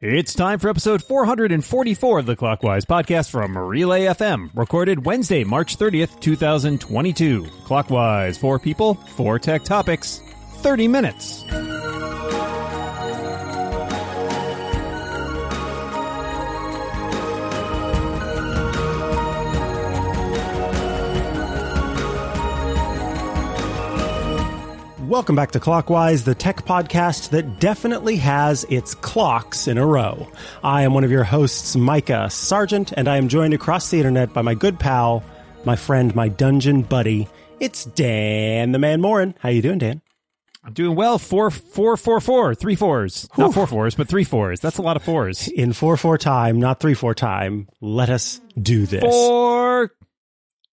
It's time for episode 444 of the Clockwise podcast from Relay FM, recorded Wednesday, March 30th, 2022. Clockwise, four people, four tech topics, 30 minutes. Welcome back to Clockwise, the tech podcast that definitely has its clocks in a row. I am one of your hosts, Micah Sargent, and I am joined across the internet by my good pal, my friend, my dungeon buddy. It's Dan the Man Moren. How are you doing, Dan? I'm doing well. Four, four, four, four, three fours. Not four fours, but three fours. That's a lot of fours. In 4 4 time, not 3 4 time, let us do this. Four.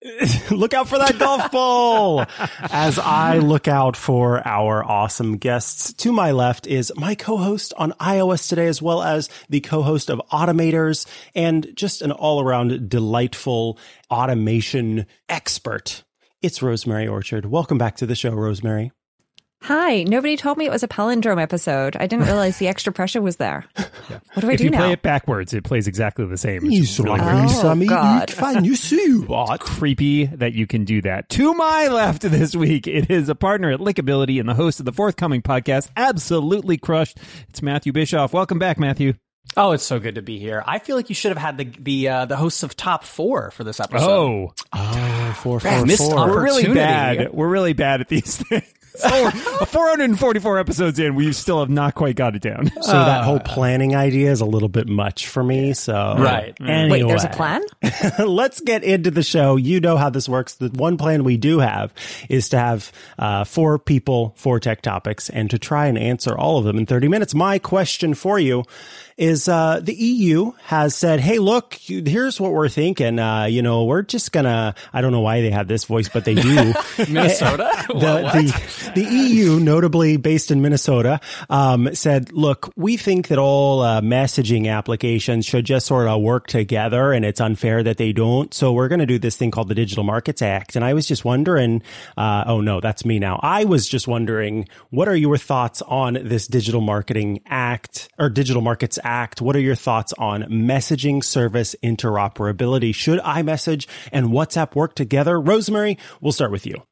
look out for that golf ball as I look out for our awesome guests. To my left is my co-host on iOS today, as well as the co-host of Automators and just an all around delightful automation expert. It's Rosemary Orchard. Welcome back to the show, Rosemary. Hi, nobody told me it was a palindrome episode. I didn't realize the extra pressure was there. What do I If do you now? play it backwards, it plays exactly the same. It's really weird. Oh, God. Fine, you see what? creepy that you can do that. To my left this week, it is a partner at Lickability and the host of the forthcoming podcast, Absolutely Crushed. It's Matthew Bischoff. Welcome back, Matthew. Oh, it's so good to be here. I feel like you should have had the the uh, the hosts of Top Four for this episode. Oh, Oh, four, Man, four, missed four. we're really bad. We're really bad at these things. So, 444 episodes in, we still have not quite got it down. So that whole planning idea is a little bit much for me. So Right. Anyway, Wait, there's a plan? let's get into the show. You know how this works. The one plan we do have is to have uh, four people, four tech topics, and to try and answer all of them in 30 minutes. My question for you is uh, the EU has said, hey, look, here's what we're thinking. Uh, you know, we're just gonna, I don't know why they have this voice, but they do. Minnesota. the, the, the EU, notably based in Minnesota, um, said, look, we think that all uh, messaging applications should just sort of work together and it's unfair that they don't. So we're going to do this thing called the Digital Markets Act. And I was just wondering, uh, oh no, that's me now. I was just wondering, what are your thoughts on this Digital Marketing Act or Digital Markets Act? What are your thoughts on messaging service interoperability? Should iMessage and WhatsApp work together? Rosemary, we'll start with you.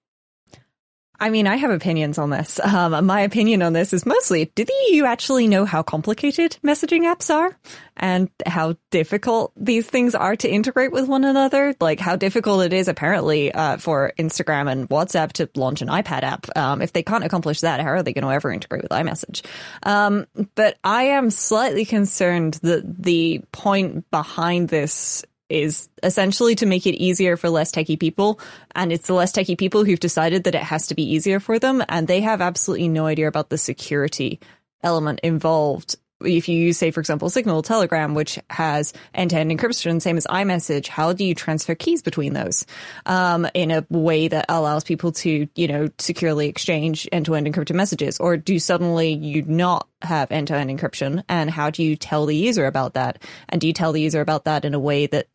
I mean, I have opinions on this. Um, my opinion on this is mostly, do the EU actually know how complicated messaging apps are and how difficult these things are to integrate with one another? Like how difficult it is apparently uh, for Instagram and WhatsApp to launch an iPad app. Um, if they can't accomplish that, how are they going to ever integrate with iMessage? Um, but I am slightly concerned that the point behind this is essentially to make it easier for less techie people. And it's the less techie people who've decided that it has to be easier for them. And they have absolutely no idea about the security element involved. If you use, say, for example, Signal, Telegram, which has end-to-end encryption, same as iMessage, how do you transfer keys between those um, in a way that allows people to, you know, securely exchange end-to-end encrypted messages? Or do suddenly you not have end-to-end encryption? And how do you tell the user about that? And do you tell the user about that in a way that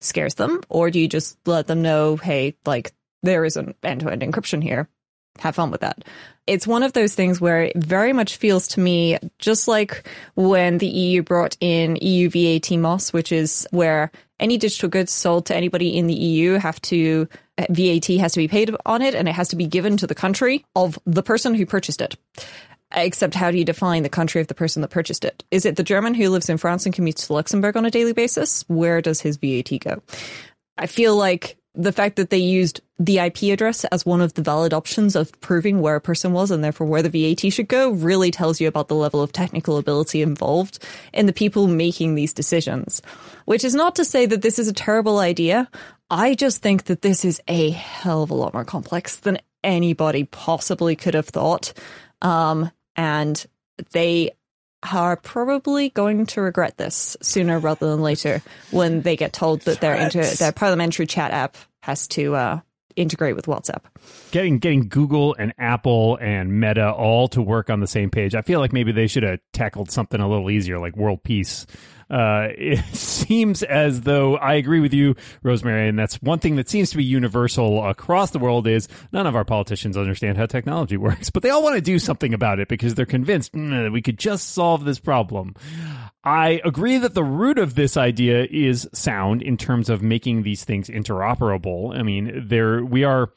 scares them? Or do you just let them know, hey, like, there is an end-to-end encryption here? Have fun with that. It's one of those things where it very much feels to me just like when the EU brought in EU VAT MOSS, which is where any digital goods sold to anybody in the EU have to, uh, VAT has to be paid on it and it has to be given to the country of the person who purchased it. Except how do you define the country of the person that purchased it? Is it the German who lives in France and commutes to Luxembourg on a daily basis? Where does his VAT go? I feel like the fact that they used the IP address as one of the valid options of proving where a person was and therefore where the VAT should go really tells you about the level of technical ability involved in the people making these decisions. Which is not to say that this is a terrible idea. I just think that this is a hell of a lot more complex than anybody possibly could have thought. Um, and they are probably going to regret this sooner rather than later when they get told that their inter- their parliamentary chat app has to uh, integrate with WhatsApp. Getting getting Google and Apple and Meta all to work on the same page. I feel like maybe they should have tackled something a little easier, like world peace. Uh, it seems as though I agree with you, Rosemary, and that's one thing that seems to be universal across the world is none of our politicians understand how technology works, but they all want to do something about it because they're convinced "Mm, we could just solve this problem. I agree that the root of this idea is sound in terms of making these things interoperable. I mean, there we are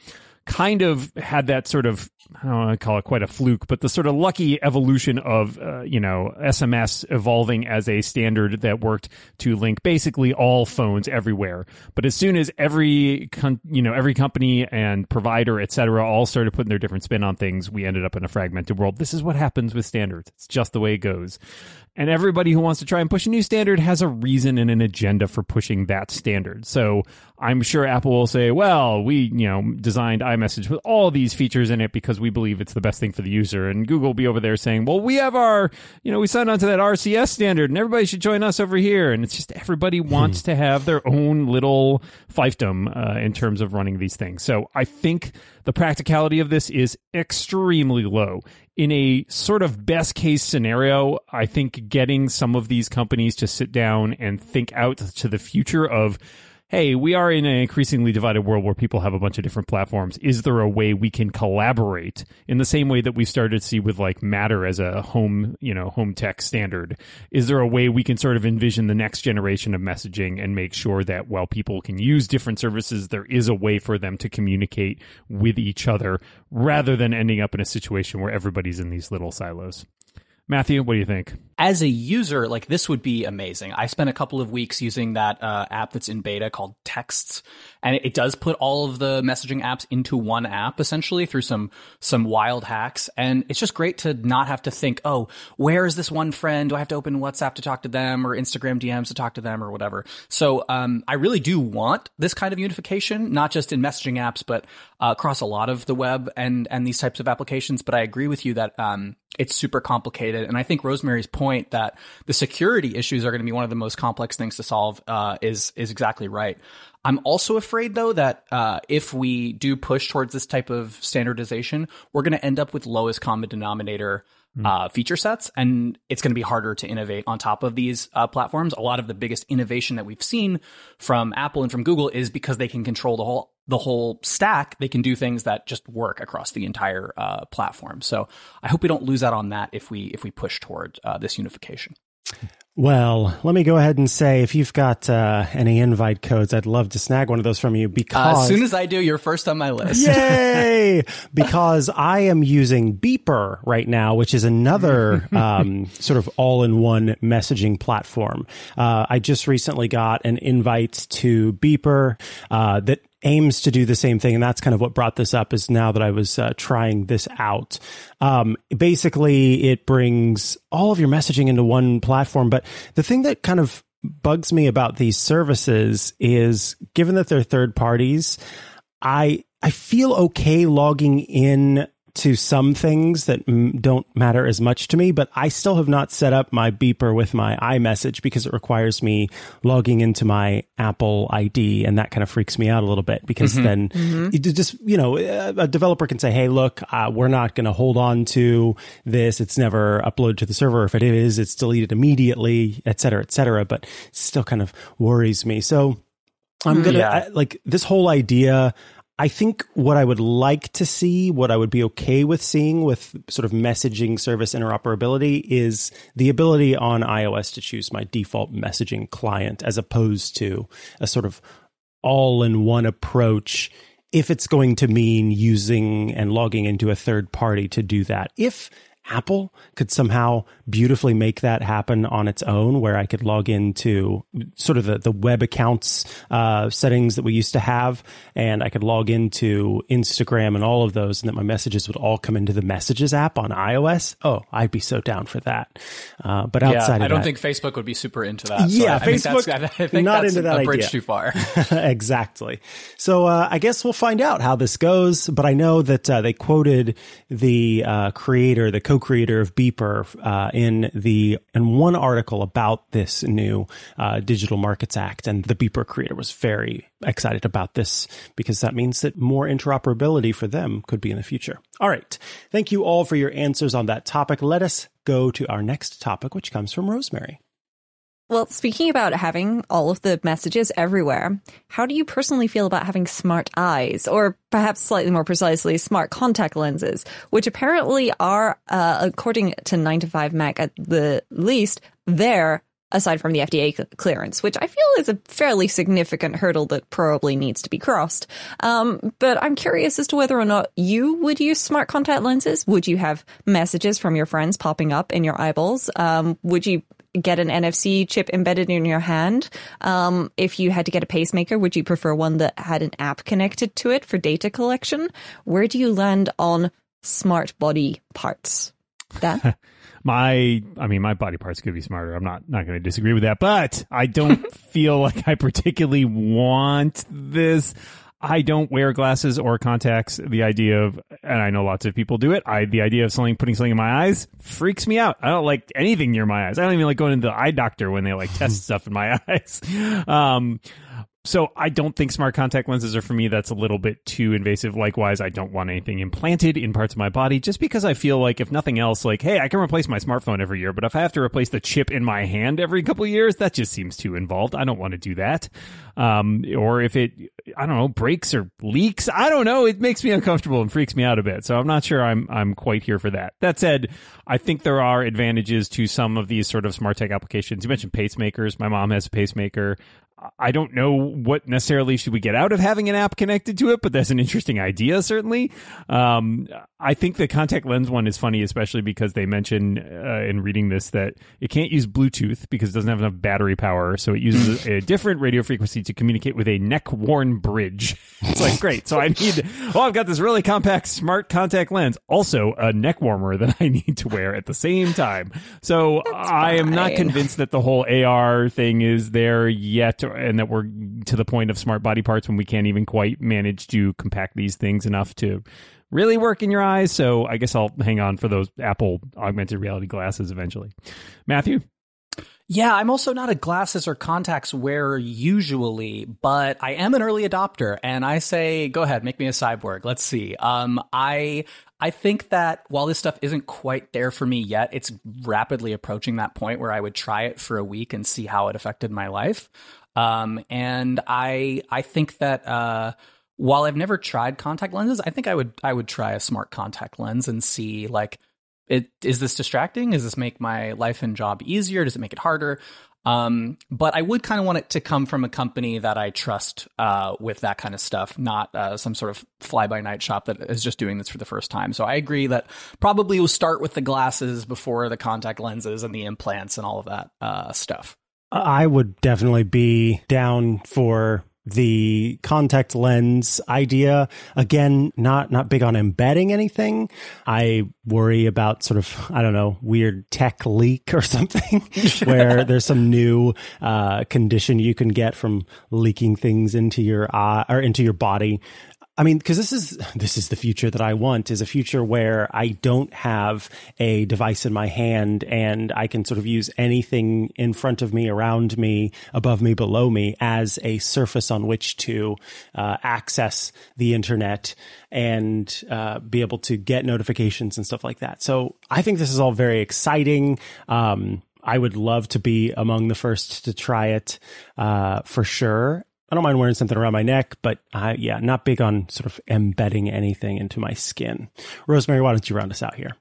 kind of had that sort of I don't want to call it quite a fluke, but the sort of lucky evolution of uh, you know SMS evolving as a standard that worked to link basically all phones everywhere. But as soon as every con- you know every company and provider et cetera all started putting their different spin on things, we ended up in a fragmented world. This is what happens with standards. It's just the way it goes. And everybody who wants to try and push a new standard has a reason and an agenda for pushing that standard. So I'm sure Apple will say, well, we, you know, designed iMessage with all these features in it because we believe it's the best thing for the user. And Google will be over there saying, well, we have our, you know, we signed on to that RCS standard and everybody should join us over here. And it's just everybody hmm. wants to have their own little fiefdom uh, in terms of running these things. So I think the practicality of this is extremely low in a sort of best case scenario, I think getting some of these companies to sit down and think out to the future of hey, we are in an increasingly divided world where people have a bunch of different platforms. Is there a way we can collaborate in the same way that we started to see with like Matter as a home, you know, home tech standard? Is there a way we can sort of envision the next generation of messaging and make sure that while people can use different services, there is a way for them to communicate with each other rather than ending up in a situation where everybody's in these little silos? Matthew, what do you think? As a user, like this would be amazing. I spent a couple of weeks using that uh, app that's in beta called Texts, and it, does put all of the messaging apps into one app essentially through some some wild hacks. And it's just great to not have to think, oh, where is this one friend? Do I have to open WhatsApp to talk to them or Instagram DMs to talk to them or whatever? So um, I really do want this kind of unification, not just in messaging apps, but uh, across a lot of the web and and these types of applications. But I agree with you that um, it's super complicated. And I think Rosemary's point that the security issues are going to be one of the most complex things to solve uh, is is exactly right. I'm also afraid though that uh, if we do push towards this type of standardization, we're going to end up with lowest common denominator hmm. uh, feature sets, and it's going to be harder to innovate on top of these uh, platforms. A lot of the biggest innovation that we've seen from Apple and from Google is because they can control the whole the whole stack, they can do things that just work across the entire uh, platform. So I hope we don't lose out on that if we if we push toward uh, this unification. Well, let me go ahead and say if you've got uh, any invite codes, I'd love to snag one of those from you because uh, as soon as I do, you're first on my list. Yay! because I am using Beeper right now, which is another um, sort of all-in-one messaging platform. Uh, I just recently got an invite to Beeper uh, that aims to do the same thing. And that's kind of what brought this up is now that I was uh, trying this out. Um, basically, it brings all of your messaging into one platform. But the thing that kind of bugs me about these services is given that they're third parties, I, I feel okay logging in to some things that m- don't matter as much to me, but I still have not set up my beeper with my iMessage because it requires me logging into my Apple ID, and that kind of freaks me out a little bit because mm-hmm. then mm-hmm. just you know a developer can say, "Hey, look, uh, we're not going to hold on to this. It's never uploaded to the server. If it is, it's deleted immediately, et cetera, et cetera." But it still kind of worries me. So I'm gonna yeah. I, like this whole idea I think what I would like to see, what I would be okay with seeing with sort of messaging service interoperability is the ability on iOS to choose my default messaging client as opposed to a sort of all in one approach if it's going to mean using and logging into a third party to do that. If Apple could somehow beautifully make that happen on its own, where I could log into sort of the, the web accounts uh, settings that we used to have, and I could log into Instagram and all of those, and that my messages would all come into the Messages app on iOS. Oh, I'd be so down for that. Uh, but outside, yeah, I don't that, think Facebook would be super into that. So yeah, I, Facebook I think, I think not into that a bridge idea. too far. exactly. So uh, I guess we'll find out how this goes. But I know that uh, they quoted the uh, creator, the co co-creator of Beeper, uh, in the in one article about this new uh, Digital Markets Act, and the Beeper creator was very excited about this because that means that more interoperability for them could be in the future. All right, thank you all for your answers on that topic. Let us go to our next topic, which comes from Rosemary. Well, speaking about having all of the messages everywhere, how do you personally feel about having smart eyes, or perhaps slightly more precisely, smart contact lenses, which apparently are, uh, according to 9 to 5 Mac at the least, there aside from the FDA clearance, which I feel is a fairly significant hurdle that probably needs to be crossed. Um, but I'm curious as to whether or not you would use smart contact lenses. Would you have messages from your friends popping up in your eyeballs? Um, would you get an NFC chip embedded in your hand. Um, if you had to get a pacemaker, would you prefer one that had an app connected to it for data collection? Where do you land on smart body parts? Dan? my i mean my body parts could be smarter i'm not not going to disagree with that but i don't feel like i particularly want this I don't wear glasses or contacts. The idea of, and I know lots of people do it. I, the idea of something, putting something in my eyes freaks me out. I don't like anything near my eyes. I don't even like going to the eye doctor when they like test stuff in my eyes. Um, so I don't think smart contact lenses are for me. That's a little bit too invasive. Likewise, I don't want anything implanted in parts of my body just because I feel like if nothing else, like, hey, I can replace my smartphone every year, but if I have to replace the chip in my hand every couple years, that just seems too involved. I don't want to do that. Um, or if it, I don't know, breaks or leaks, I don't know. It makes me uncomfortable and freaks me out a bit. So I'm not sure I'm, I'm quite here for that. That said, I think there are advantages to some of these sort of smart tech applications. You mentioned pacemakers. My mom has a pacemaker. I don't know what necessarily should we get out of having an app connected to it, but that's an interesting idea, certainly. Um, I think the contact lens one is funny, especially because they mention uh, in reading this that it can't use Bluetooth because it doesn't have enough battery power. So it uses a different radio frequency to communicate with a neck worn bridge. It's like, great. So I need, oh, I've got this really compact smart contact lens, also a neck warmer that I need to wear at the same time. So that's I am not convinced that the whole AR thing is there yet and that we're to the point of smart body parts when we can't even quite manage to compact these things enough to really work in your eyes. So I guess I'll hang on for those Apple augmented reality glasses eventually. Matthew? Yeah, I'm also not a glasses or contacts wearer usually, but I am an early adopter and I say, go ahead, make me a cyborg. Let's see. Um, I, I think that while this stuff isn't quite there for me yet, it's rapidly approaching that point where I would try it for a week and see how it affected my life. Um, and I I think that uh, while I've never tried contact lenses, I think I would I would try a smart contact lens and see like it is this distracting? Does this make my life and job easier? Does it make it harder? Um, but I would kind of want it to come from a company that I trust uh, with that kind of stuff, not uh, some sort of fly by night shop that is just doing this for the first time. So I agree that probably we'll start with the glasses before the contact lenses and the implants and all of that uh, stuff. I would definitely be down for the contact lens idea. Again not not big on embedding anything. I worry about sort of i don't know weird tech leak or something where there's some new uh, condition you can get from leaking things into your eye or into your body I mean, because this is this is the future that I want is a future where I don't have a device in my hand and I can sort of use anything in front of me, around me, above me, below me as a surface on which to uh, access the internet and uh, be able to get notifications and stuff like that. So I think this is all very exciting. Um, I would love to be among the first to try it uh, for sure. I don't mind wearing something around my neck, but I, yeah, not big on sort of embedding anything into my skin. Rosemary, why don't you round us out here?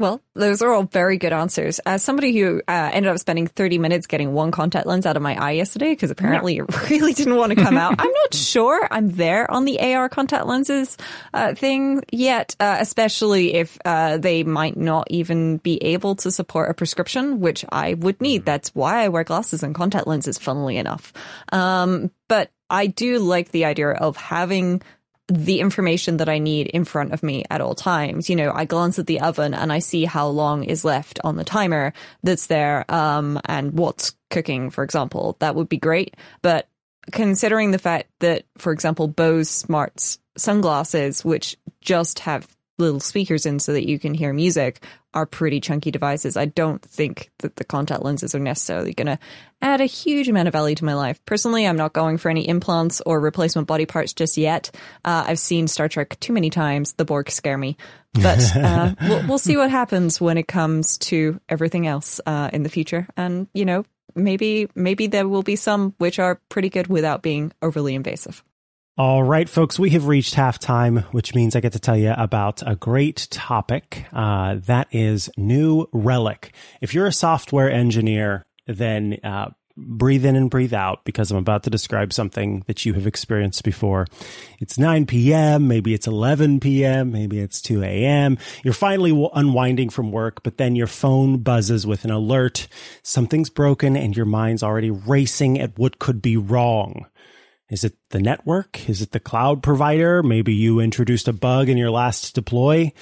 Well, those are all very good answers. As somebody who uh, ended up spending 30 minutes getting one contact lens out of my eye yesterday, because apparently yeah. it really didn't want to come out, I'm not sure I'm there on the AR contact lenses uh, thing yet, uh, especially if uh, they might not even be able to support a prescription, which I would need. Mm-hmm. That's why I wear glasses and contact lenses, funnily enough. Um, but I do like the idea of having the information that I need in front of me at all times. You know, I glance at the oven and I see how long is left on the timer that's there, um, and what's cooking, for example. That would be great. But considering the fact that, for example, Bose Smart's sunglasses, which just have little speakers in so that you can hear music are pretty chunky devices. I don't think that the contact lenses are necessarily going to add a huge amount of value to my life. Personally, I'm not going for any implants or replacement body parts just yet. Uh, I've seen Star Trek too many times. The Borg scare me. But uh, we'll, we'll, see what happens when it comes to everything else uh, in the future. And, you know, maybe maybe there will be some which are pretty good without being overly invasive. All right, folks, we have reached halftime, which means I get to tell you about a great topic. Uh, that is New Relic. If you're a software engineer, then uh, breathe in and breathe out because I'm about to describe something that you have experienced before. It's 9 p.m., maybe it's 11 p.m., maybe it's 2 a.m. You're finally unwinding from work, but then your phone buzzes with an alert. Something's broken and your mind's already racing at what could be wrong. Is it the network? Is it the cloud provider? Maybe you introduced a bug in your last deploy.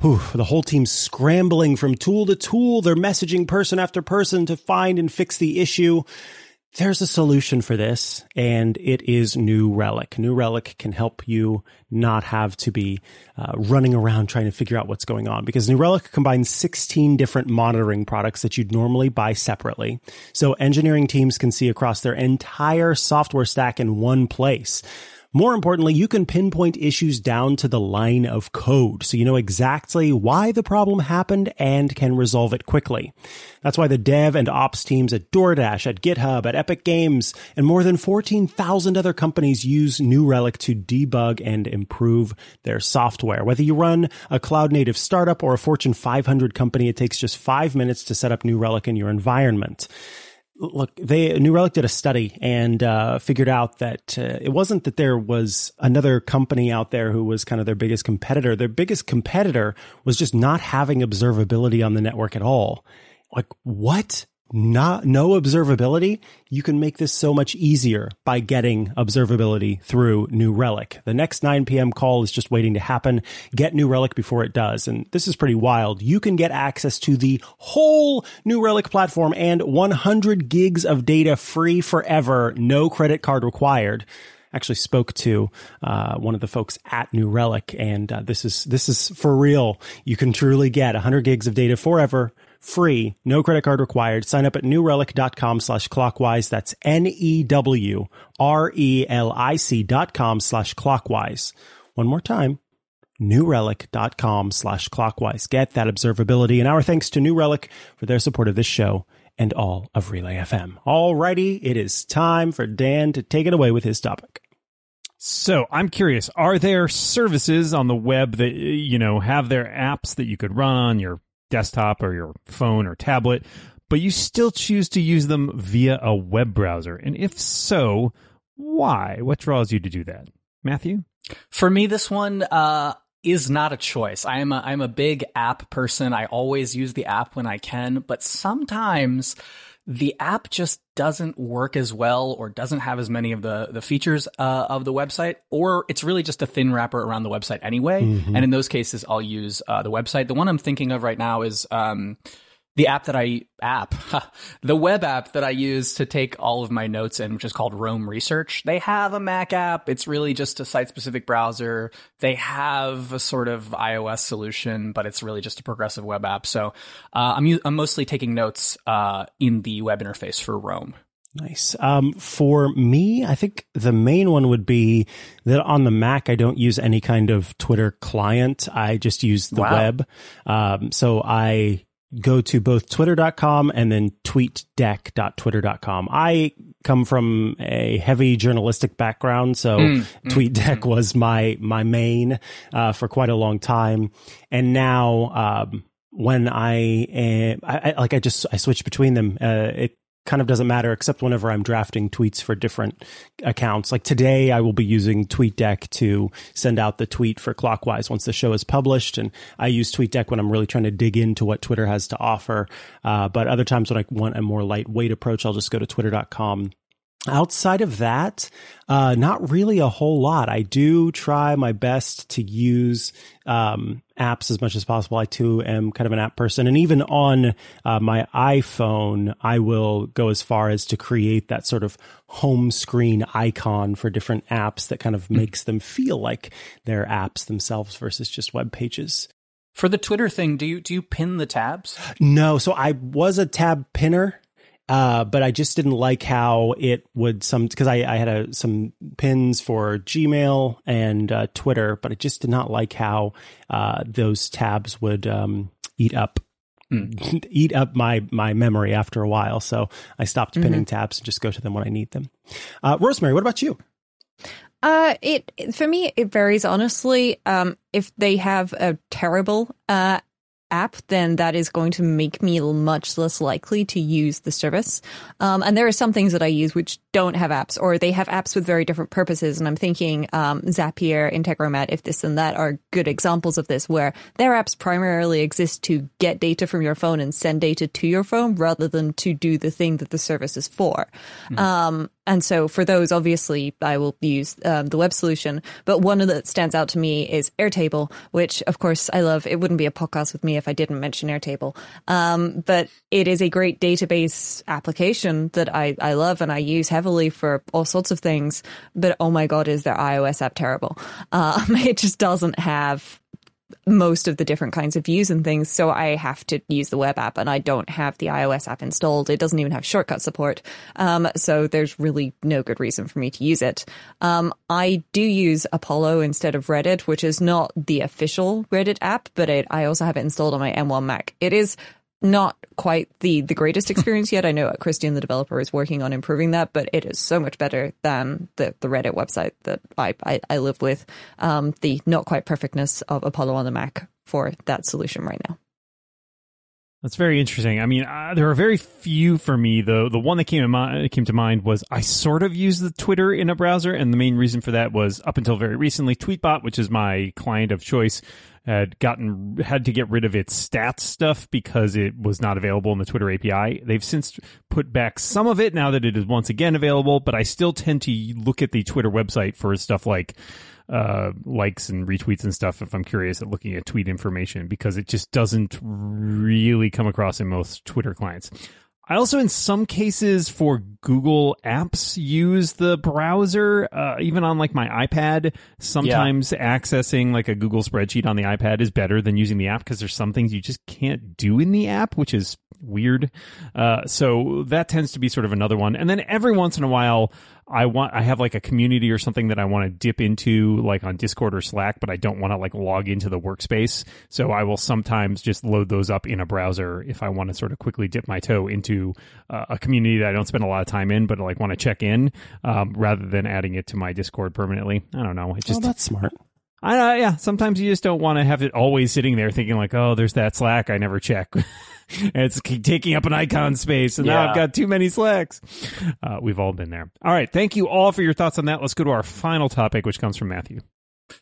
Whew, the whole team's scrambling from tool to tool. They're messaging person after person to find and fix the issue. There's a solution for this, and it is New Relic. New Relic can help you not have to be uh, running around trying to figure out what's going on because New Relic combines 16 different monitoring products that you'd normally buy separately. So engineering teams can see across their entire software stack in one place. More importantly, you can pinpoint issues down to the line of code, so you know exactly why the problem happened and can resolve it quickly. That's why the dev and ops teams at DoorDash, at GitHub, at Epic Games, and more than 14,000 other companies use New Relic to debug and improve their software. Whether you run a cloud native startup or a Fortune 500 company, it takes just five minutes to set up New Relic in your environment look, they New Relic did a study and uh, figured out that uh, it wasn't that there was another company out there who was kind of their biggest competitor. Their biggest competitor was just not having observability on the network at all. Like what? Not no observability, you can make this so much easier by getting observability through New Relic. The next 9 p.m. call is just waiting to happen. Get New Relic before it does. And this is pretty wild. You can get access to the whole New Relic platform and 100 gigs of data free forever. No credit card required actually spoke to uh, one of the folks at New Relic, and uh, this is this is for real. You can truly get 100 gigs of data forever free, no credit card required. Sign up at newrelic.com slash clockwise. That's N-E-W-R-E-L-I-C dot com slash clockwise. One more time, newrelic.com slash clockwise. Get that observability. And our thanks to New Relic for their support of this show and all of Relay FM. Alrighty, it is time for Dan to take it away with his topic. So I'm curious, are there services on the web that, you know, have their apps that you could run on your desktop or your phone or tablet, but you still choose to use them via a web browser? And if so, why? What draws you to do that? Matthew? For me, this one, uh, is not a choice. I am a, I'm a big app person. I always use the app when I can, but sometimes the app just doesn't work as well or doesn't have as many of the the features uh, of the website or it's really just a thin wrapper around the website anyway mm-hmm. and in those cases i'll use uh, the website the one i'm thinking of right now is um, the app that I app, the web app that I use to take all of my notes in, which is called Roam Research. They have a Mac app. It's really just a site specific browser. They have a sort of iOS solution, but it's really just a progressive web app. So uh, I'm I'm mostly taking notes uh, in the web interface for Roam. Nice. Um, for me, I think the main one would be that on the Mac, I don't use any kind of Twitter client. I just use the wow. web. Um, so I go to both twitter.com and then tweetdeck.twitter.com. I come from a heavy journalistic background, so mm, TweetDeck mm, was my my main uh, for quite a long time, and now um, when I, uh, I, I, like I just I switch between them. Uh, it kind of doesn't matter except whenever I'm drafting tweets for different accounts. Like today, I will be using TweetDeck to send out the tweet for Clockwise once the show is published. And I use TweetDeck when I'm really trying to dig into what Twitter has to offer. Uh, but other times when I want a more lightweight approach, I'll just go to twitter.com Outside of that, uh, not really a whole lot. I do try my best to use um, apps as much as possible. I too am kind of an app person, and even on uh, my iPhone, I will go as far as to create that sort of home screen icon for different apps that kind of mm. makes them feel like they're apps themselves versus just web pages. For the Twitter thing, do you do you pin the tabs? No, so I was a tab pinner uh, but I just didn't like how it would some because I, I had a, some pins for Gmail and uh, Twitter, but I just did not like how uh, those tabs would um, eat up mm. eat up my my memory after a while. So I stopped mm-hmm. pinning tabs and just go to them when I need them. Uh, Rosemary, what about you? Uh, it for me it varies honestly. Um, if they have a terrible uh app, then that is going to make me much less likely to use the service. Um, and there are some things that I use which don't have apps, or they have apps with very different purposes. And I'm thinking um, Zapier, Integromat, if this and that are good examples of this, where their apps primarily exist to get data from your phone and send data to your phone rather than to do the thing that the service is for. Mm-hmm. Um, and so for those, obviously, I will use um, the web solution. But one that stands out to me is Airtable, which, of course, I love. It wouldn't be a podcast with me if I didn't mention Airtable. Um, but it is a great database application that I, I love and I use heavily for all sorts of things. But oh my God, is their iOS app terrible? Um, it just doesn't have most of the different kinds of views and things. So I have to use the web app and I don't have the iOS app installed. It doesn't even have shortcut support. Um, so there's really no good reason for me to use it. Um, I do use Apollo instead of Reddit, which is not the official Reddit app, but it, I also have it installed on my M1 Mac. It is not quite the the greatest experience yet. I know Christian, the developer, is working on improving that, but it is so much better than the, the Reddit website that I, I, I live with. Um, the not quite perfectness of Apollo on the Mac for that solution right now. That's very interesting. I mean, uh, there are very few for me. though. the one that came, in mind, came to mind was I sort of use the Twitter in a browser, and the main reason for that was up until very recently, Tweetbot, which is my client of choice, had gotten had to get rid of its stats stuff because it was not available in the Twitter API. They've since put back some of it now that it is once again available, but I still tend to look at the Twitter website for stuff like uh, likes and retweets and stuff if I'm curious at looking at tweet information because it just doesn't really come across in most Twitter clients. I also, in some cases, for Google apps, use the browser. Uh, even on like my iPad, sometimes yeah. accessing like a Google spreadsheet on the iPad is better than using the app because there's some things you just can't do in the app, which is weird. Uh, so that tends to be sort of another one. And then every once in a while, I want I have like a community or something that I want to dip into like on Discord or Slack, but I don't want to like log into the workspace. So I will sometimes just load those up in a browser if I want to sort of quickly dip my toe into uh, a community that I don't spend a lot of time in, but like want to check in um, rather than adding it to my Discord permanently. I don't know. It just oh, that's smart. I, uh, yeah, sometimes you just don't want to have it always sitting there thinking like, oh, there's that Slack I never check. it's taking up an icon space, and yeah. now I've got too many Slacks. Uh, we've all been there. All right, thank you all for your thoughts on that. Let's go to our final topic, which comes from Matthew.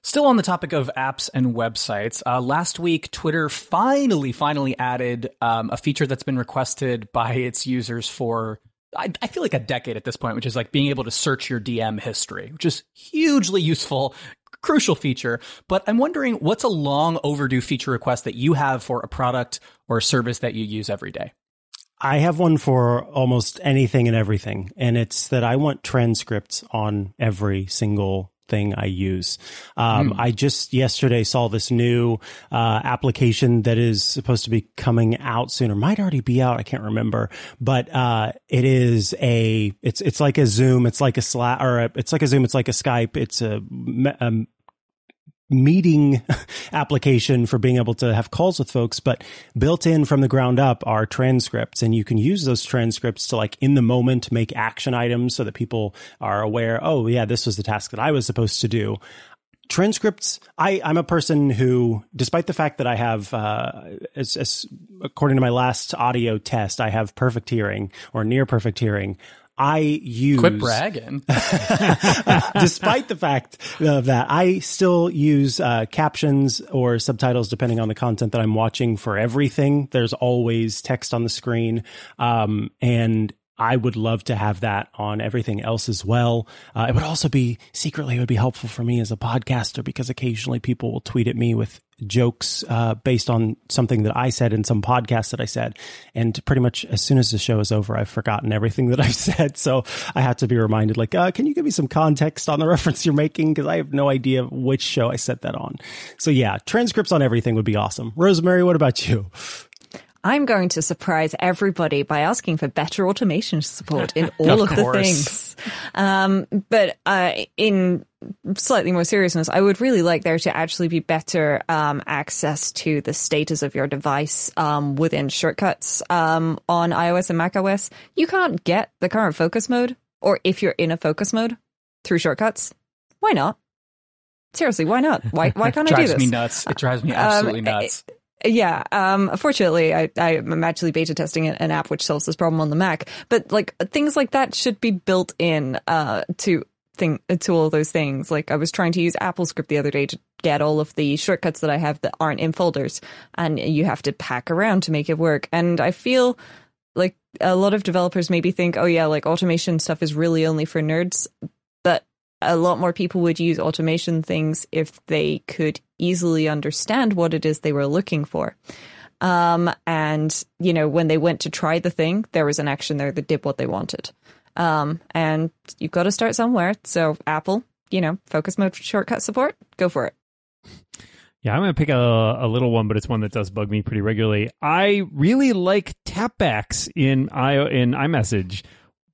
Still on the topic of apps and websites, uh, last week Twitter finally, finally added um, a feature that's been requested by its users for I, I, feel like a decade at this point, which is like being able to search your DM history, which is hugely useful crucial feature. But I'm wondering what's a long overdue feature request that you have for a product or a service that you use every day? I have one for almost anything and everything. And it's that I want transcripts on every single thing I use. Um, mm. I just yesterday saw this new uh, application that is supposed to be coming out soon, or might already be out. I can't remember, but uh, it is a it's it's like a Zoom, it's like a Slack, or a, it's like a Zoom, it's like a Skype. It's a, a meeting application for being able to have calls with folks, but built in from the ground up are transcripts. And you can use those transcripts to like in the moment make action items so that people are aware, oh, yeah, this was the task that I was supposed to do. Transcripts, I, I'm a person who, despite the fact that I have, uh, as, as, according to my last audio test, I have perfect hearing or near perfect hearing. I use. Quit bragging. despite the fact of that, I still use uh, captions or subtitles depending on the content that I'm watching for everything. There's always text on the screen. Um, and I would love to have that on everything else as well. Uh, it would also be secretly, it would be helpful for me as a podcaster because occasionally people will tweet at me with jokes uh, based on something that I said in some podcast that I said. And pretty much as soon as the show is over, I've forgotten everything that I've said. So I have to be reminded, like, uh, can you give me some context on the reference you're making? Because I have no idea which show I said that on. So yeah, transcripts on everything would be awesome. Rosemary, what about you? I'm going to surprise everybody by asking for better automation support in all of, of the things. Um, but uh, in slightly more seriousness, I would really like there to actually be better um, access to the status of your device um, within shortcuts um, on iOS and macOS. You can't get the current focus mode, or if you're in a focus mode through shortcuts. Why not? Seriously, why not? Why why can't I do this? It drives me nuts. It drives me absolutely um, nuts. Yeah. Um, fortunately, I, I'm actually beta testing an app which solves this problem on the Mac. But like things like that should be built in uh, to thing to all those things. Like I was trying to use AppleScript the other day to get all of the shortcuts that I have that aren't in folders, and you have to pack around to make it work. And I feel like a lot of developers maybe think, oh yeah, like automation stuff is really only for nerds, but a lot more people would use automation things if they could easily understand what it is they were looking for. Um, and, you know, when they went to try the thing, there was an action there that did what they wanted. Um, and you've got to start somewhere. So, Apple, you know, focus mode shortcut support, go for it. Yeah, I'm going to pick a, a little one, but it's one that does bug me pretty regularly. I really like tapbacks in i in iMessage.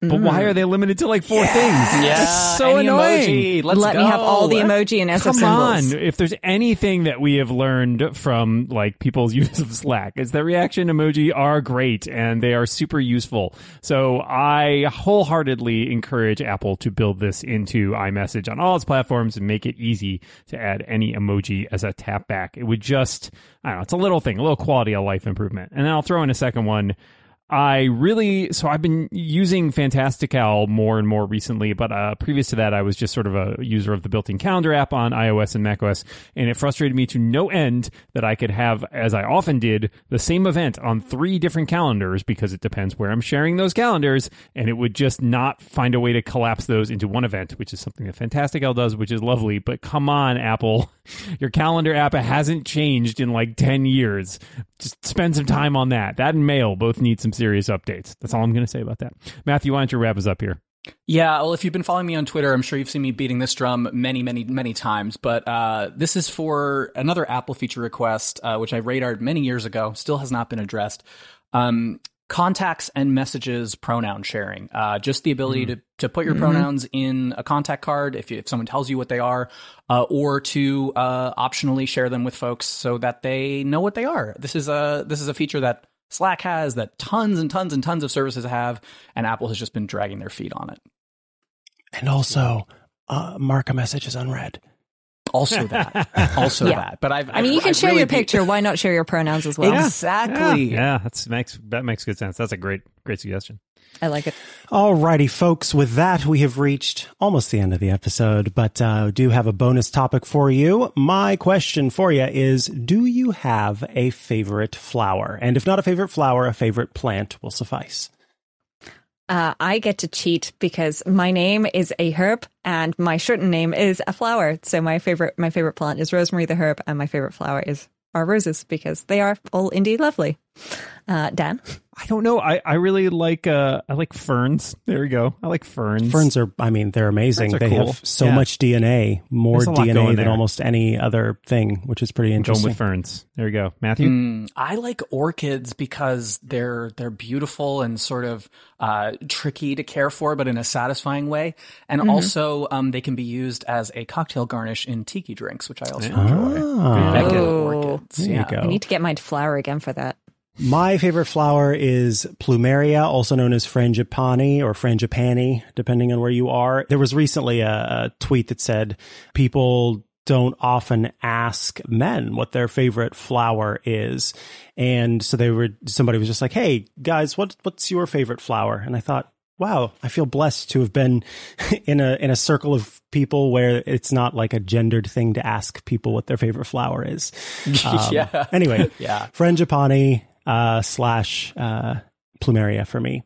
But why mm-hmm. are they limited to like four Yeah. things? Yeah, It's so any annoying. emoji. Let's Let me have all the emoji and SF Come symbols. on. If there's anything that we have learned from like people's use of Slack, is that reaction emoji are great and they are super useful. So I wholeheartedly encourage Apple to build this into iMessage on all its platforms and make it easy to add any emoji as a tap back. It would just, I don't know, it's a little thing, a little quality of life improvement. And then I'll throw in a second one. I really so I've been using Fantastical more and more recently, but uh, previous to that, I was just sort of a user of the built-in calendar app on iOS and macOS, and it frustrated me to no end that I could have, as I often did, the same event on three different calendars because it depends where I'm sharing those calendars, and it would just not find a way to collapse those into one event, which is something that Fantastical does, which is lovely. But come on, Apple, your calendar app hasn't changed in like ten years. Just spend some time on that. That and Mail both need some serious updates. That's all I'm going to say about that. Matthew, why don't you wrap us up here? Yeah, well, if you've been following me on Twitter, I'm sure you've seen me beating this drum many, many, many times. But uh, this is for another Apple feature request, uh, which I radared many years ago, still has not been addressed. Um, contacts and messages pronoun sharing. Uh, just the ability to, to put your pronouns in a contact card if, you, if someone tells you what they are, uh, or to uh, optionally share them with folks so that they know what they are. This is a this is a feature that Slack has, that tons and tons and tons of services have, and Apple has just been dragging their feet on it. And also, uh, mark a message as unread. Also that, also Yeah. that. But I've, I mean, you can I've share really your be- picture. Why not share your pronouns as well? Exactly. Yeah, yeah that's makes that makes good sense. That's a great great suggestion. I like it. Alrighty, folks. With that, we have reached almost the end of the episode, but uh, do have a bonus topic for you. My question for you is: Do you have a favorite flower? And if not a favorite flower, a favorite plant will suffice. Uh, I get to cheat because my name is a herb and my shortened name is a flower. So my favorite my favorite plant is rosemary the herb, and my favorite flower is are roses because they are all indeed lovely. Uh, Dan, I don't know. I, I really like uh I like ferns. There we go. I like ferns. Ferns are, I mean, they're amazing. Are They cool. have so Yeah. much DNA, more There's a lot DNA than there. almost any other thing, which is pretty going interesting. with ferns. There we go. Matthew. Mm, I like orchids because they're they're beautiful and sort of uh, tricky to care for, but in a satisfying way. And also, um, they can be used as a cocktail garnish in tiki drinks, which I also enjoy. Ah. Oh. orchids. There you yeah. go. I need to get my flower again for that. My favorite flower is plumeria, also known as frangipani or frangipani, depending on where you are. There was recently a, a tweet that said people don't often ask men what their favorite flower is. And so they were, somebody was just like, Hey guys, what, what's your favorite flower? And I thought, wow, I feel blessed to have been in a, in a circle of people where it's not like a gendered thing to ask people what their favorite flower is. Um, yeah. Anyway, Yeah. Frangipani uh, slash uh, Plumeria for me.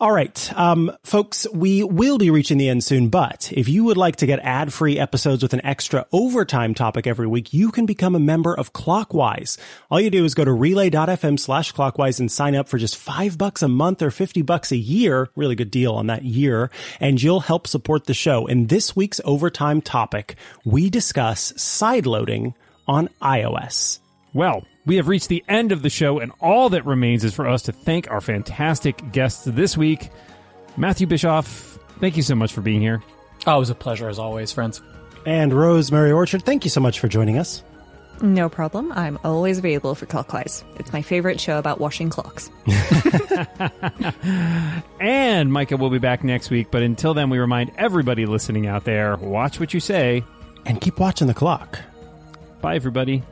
All right, um, folks, we will be reaching the end soon, but if you would like to get ad free episodes with an extra overtime topic every week, you can become a member of Clockwise. All you do is go to relay.fm slash clockwise and sign up for just five bucks a month or 50 bucks a year. Really good deal on that year. And you'll help support the show. In this week's overtime topic, we discuss sideloading on iOS. Well, we have reached the end of the show, and all that remains is for us to thank our fantastic guests this week. Matthew Bischoff, thank you so much for being here. Oh, it was a pleasure as always, friends. And Rosemary Orchard, thank you so much for joining us. No problem. I'm always available for Clockwise. It's my favorite show about washing clocks. And Micah will be back next week, but until then, we remind everybody listening out there watch what you say. And keep watching the clock. Bye, everybody.